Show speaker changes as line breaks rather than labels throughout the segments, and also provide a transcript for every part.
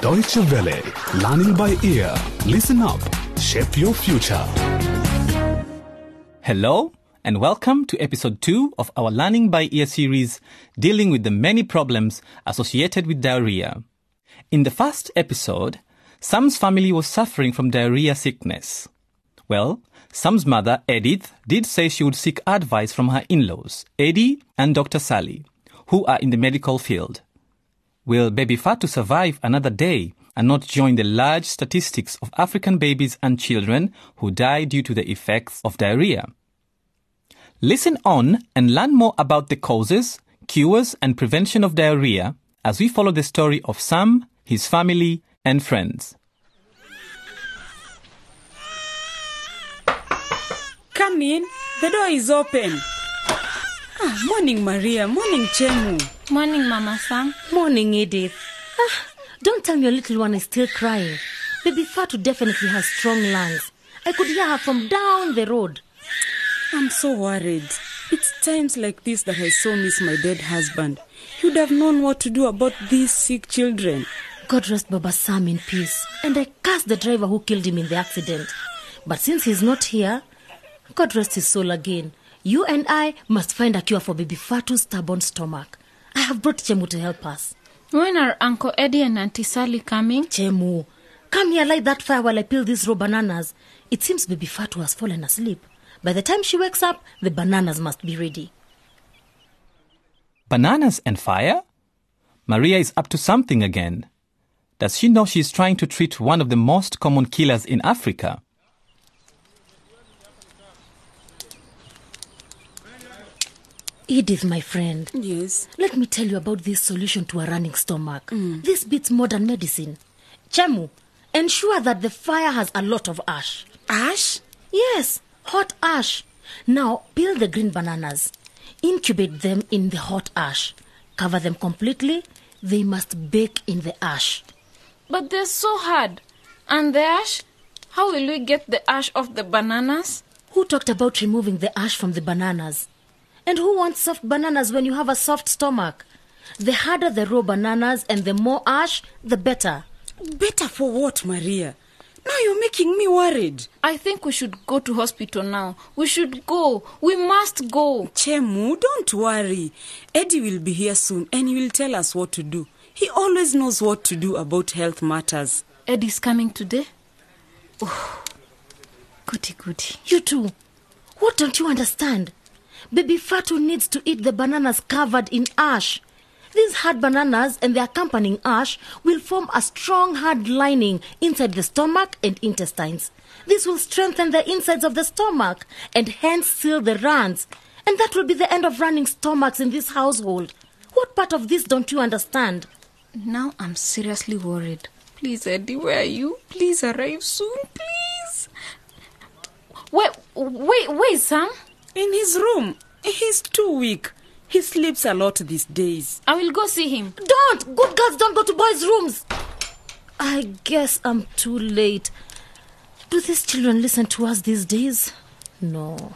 Deutsche Welle. Learning by ear. Listen up. Shape your future.
Hello, and welcome to episode 2 of our Learning by Ear series dealing with the many problems associated with diarrhea. In the first episode, Sam's family was suffering from diarrhea sickness. Well, Sam's mother, Edith, did say she would seek advice from her in laws, Eddie and Dr. Sally, who are in the medical field. Will baby Fatu survive another day and not join the large statistics of African babies and children who die due to the effects of diarrhea? Listen on and learn more about the causes, cures, and prevention of diarrhea as we follow the story of Sam, his family, and friends.
Come in. The door is open. Ah, morning, Maria. Morning, Chemu.
Morning, Mama Sam.
Morning, Edith. Ah, don't tell me your little one is still crying. Baby Fatu definitely has strong lungs. I could hear her from down the road.
I'm so worried. It's times like this that I so miss my dead husband. He would have known what to do about these sick children.
God rest Baba Sam in peace. And I curse the driver who killed him in the accident. But since he's not here, God rest his soul again. You and I must find a cure for baby Fatu's stubborn stomach. I have brought Chemu to help us.
When are Uncle Eddie and Auntie Sally coming?
Chemu, come here, light that fire while I peel these raw bananas. It seems baby Fatu has fallen asleep. By the time she wakes up, the bananas must be ready.
Bananas and fire? Maria is up to something again. Does she know she is trying to treat one of the most common killers in Africa?
Edith, my friend,
Yes.
let me tell you about this solution to a running stomach. Mm. This beats modern medicine. Chemu, ensure that the fire has a lot of ash.
Ash?
Yes, hot ash. Now peel the green bananas. Incubate them in the hot ash. Cover them completely. They must bake in the ash.
But they're so hard. And the ash? How will we get the ash off the bananas?
Who talked about removing the ash from the bananas? And who wants soft bananas when you have a soft stomach? The harder the raw bananas and the more ash, the better.
Better for what, Maria? Now you're making me worried.
I think we should go to hospital now. We should go. We must go.
Chemu, don't worry. Eddie will be here soon and he will tell us what to do. He always knows what to do about health matters.
Eddie's coming today. Oh, goody goody.
You too. What don't you understand? Baby Fatu needs to eat the bananas covered in ash. These hard bananas and the accompanying ash will form a strong hard lining inside the stomach and intestines. This will strengthen the insides of the stomach and hence seal the runs. And that will be the end of running stomachs in this household. What part of this don't you understand?
Now I'm seriously worried. Please, Eddie, where are you? Please arrive soon, please. Wait, wait, wait, Sam.
In his room. He's too weak. He sleeps a lot these days.
I will go see him.
Don't! Good girls don't go to boys' rooms! I guess I'm too late. Do these children listen to us these days? No.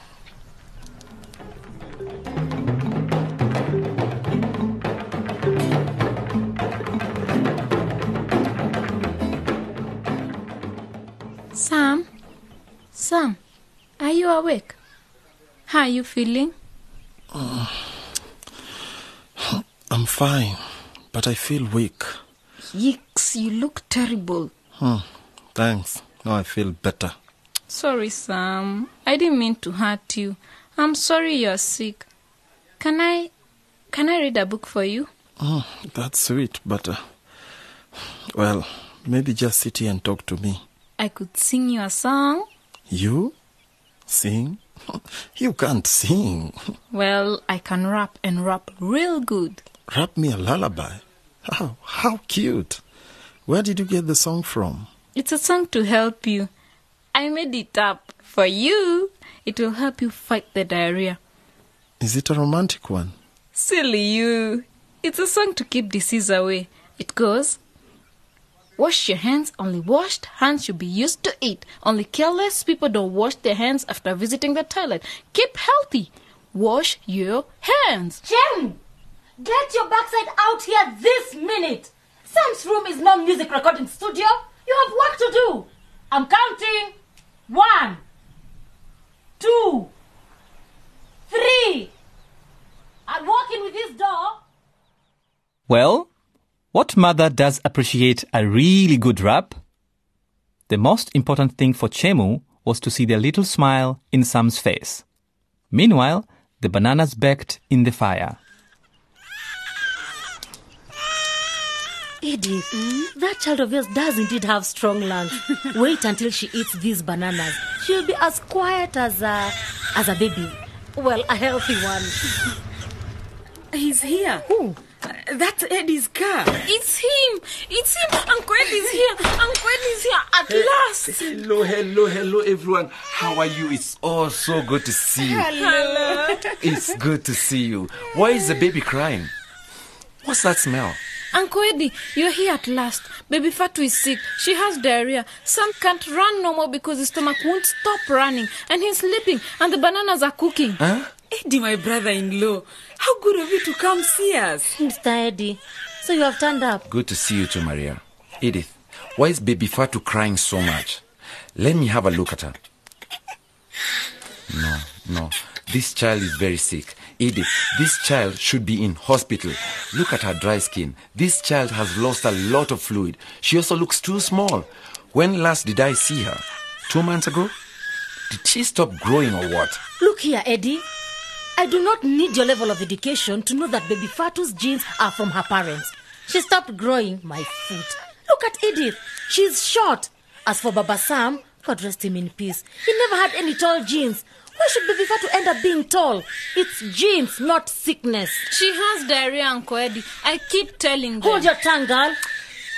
Sam? Sam, are you awake? How are you feeling?
I'm fine, but I feel weak.
Yikes, you look terrible.
Hmm. Thanks. Now I feel better.
Sorry, Sam. I didn't mean to hurt you. I'm sorry you're sick. Can I can I read a book for you?
Oh, that's sweet, but uh, well, maybe just sit here and talk to me.
I could sing you a song.
You sing? You can't sing.
Well, I can rap and rap real good.
Rap me a lullaby. How how cute. Where did you get the song from?
It's a song to help you. I made it up for you. It will help you fight the diarrhea.
Is it a romantic one?
Silly you. It's a song to keep disease away. It goes Wash your hands, only washed hands should be used to eat. Only careless people don't wash their hands after visiting the toilet. Keep healthy. Wash your hands.
Jem! Get your backside out here this minute! Sam's room is no music recording studio. You have work to do. I'm counting. One, two, three. I'm walking with this door.
Well, what mother does appreciate a really good rap? The most important thing for Chemu was to see the little smile in Sam's face. Meanwhile, the bananas baked in the fire.
Edith, mm, that child of yours does indeed have strong lungs. Wait until she eats these bananas. She'll be as quiet as a, as a baby. Well, a healthy one.
He's here.
Who?
That's Eddie's car.
It's him. It's him. Uncle Ed is here. Uncle Ed is here at last.
Hello, hello, hello, everyone. How are you? It's oh so good to see you.
Hello.
It's good to see you. Why is the baby crying? What's that smell?
Uncle Eddie, you're here at last. Baby Fatu is sick. She has diarrhea. Sam can't run no more because his stomach won't stop running. And he's sleeping. And the bananas are cooking.
Huh?
Eh, Eddie, my brother-in-law. How good of you to come see us.
Mr. Eddie, so you have turned up.
Good to see you too, Maria. Edith, why is baby Fatu crying so much? Let me have a look at her. No, no. This child is very sick. Edith, this child should be in hospital. Look at her dry skin. This child has lost a lot of fluid. She also looks too small. When last did I see her? Two months ago? Did she stop growing or what?
Look here, Eddie. I do not need your level of education to know that baby Fatu's genes are from her parents. She stopped growing my foot. Look at Edith. She's short. As for Baba Sam, God rest him in peace. He never had any tall genes. Why should baby Fatu end up being tall? It's genes, not sickness.
She has diarrhea, Uncle Eddie. I keep telling them.
Hold your tongue, girl.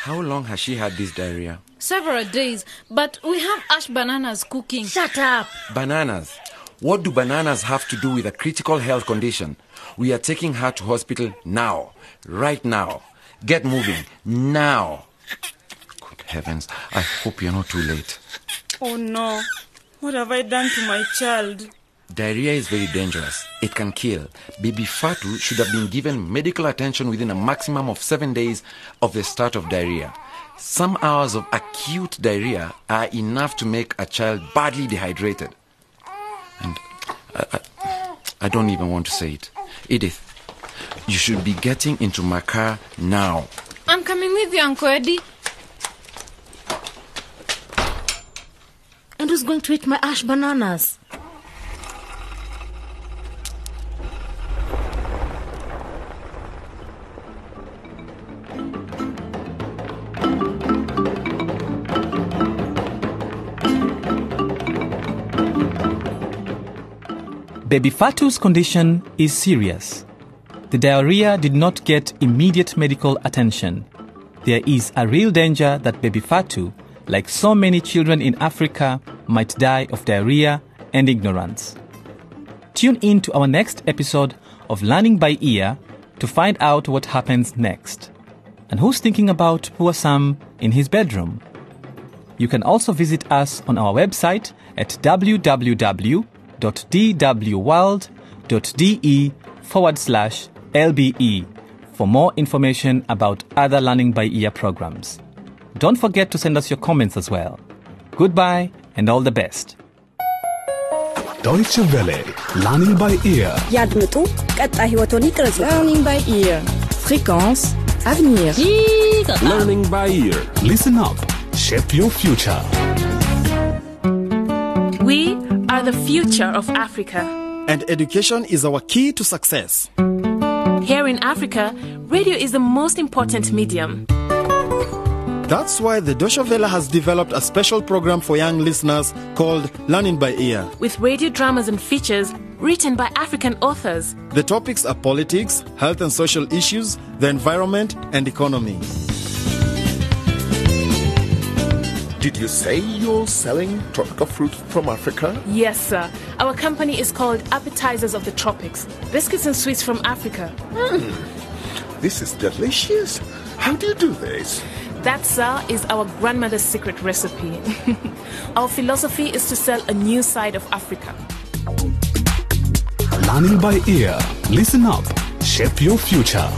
How long has she had this diarrhea?
Several days. But we have ash bananas cooking.
Shut up.
Bananas. What do bananas have to do with a critical health condition? We are taking her to hospital now. Right now. Get moving. Now. Good heavens. I hope you're not too late.
Oh no. What have I done to my child?
Diarrhea is very dangerous. It can kill. Baby Fatu should have been given medical attention within a maximum of seven days of the start of diarrhea. Some hours of acute diarrhea are enough to make a child badly dehydrated. And I, I, I don't even want to say it. Edith, you should be getting into my car now.
I'm coming with you, Uncle Eddie.
And who's going to eat my ash bananas?
Baby Fatu's condition is serious. The diarrhea did not get immediate medical attention. There is a real danger that baby Fatu, like so many children in Africa, might die of diarrhea and ignorance. Tune in to our next episode of Learning by Ear to find out what happens next. And who's thinking about poor Sam in his bedroom? You can also visit us on our website at www.dwworld.de forward slash LBE for more information about other Learning by Ear programs. Don't forget to send us your comments as well. Goodbye and all the best.
Deutsche Welle. Learning by ear.
ያድምጡ፣ ቀጣይ ህይወቶን ይቅረጹ። Learning by ear. Fréquence avenir.
Learning by ear. Listen up. Shape your future.
the future of Africa.
And education is our key to success.
Here in Africa, radio is the most important medium.
That's why the Deutsche Welle has developed a special program for young listeners called Learning by Ear.
With radio dramas and features written by African authors.
The topics are politics, health and social issues, the environment, and economy.
Did you say you're selling tropical fruit from Africa?
Yes, sir. Our company is called Appetizers of the Tropics. Biscuits and sweets from Africa. Hmm.
This is delicious. How do you do this?
That, sir, is our grandmother's secret recipe. our philosophy is to sell a new side of Africa.
Learning by ear. Listen up. Shape your future.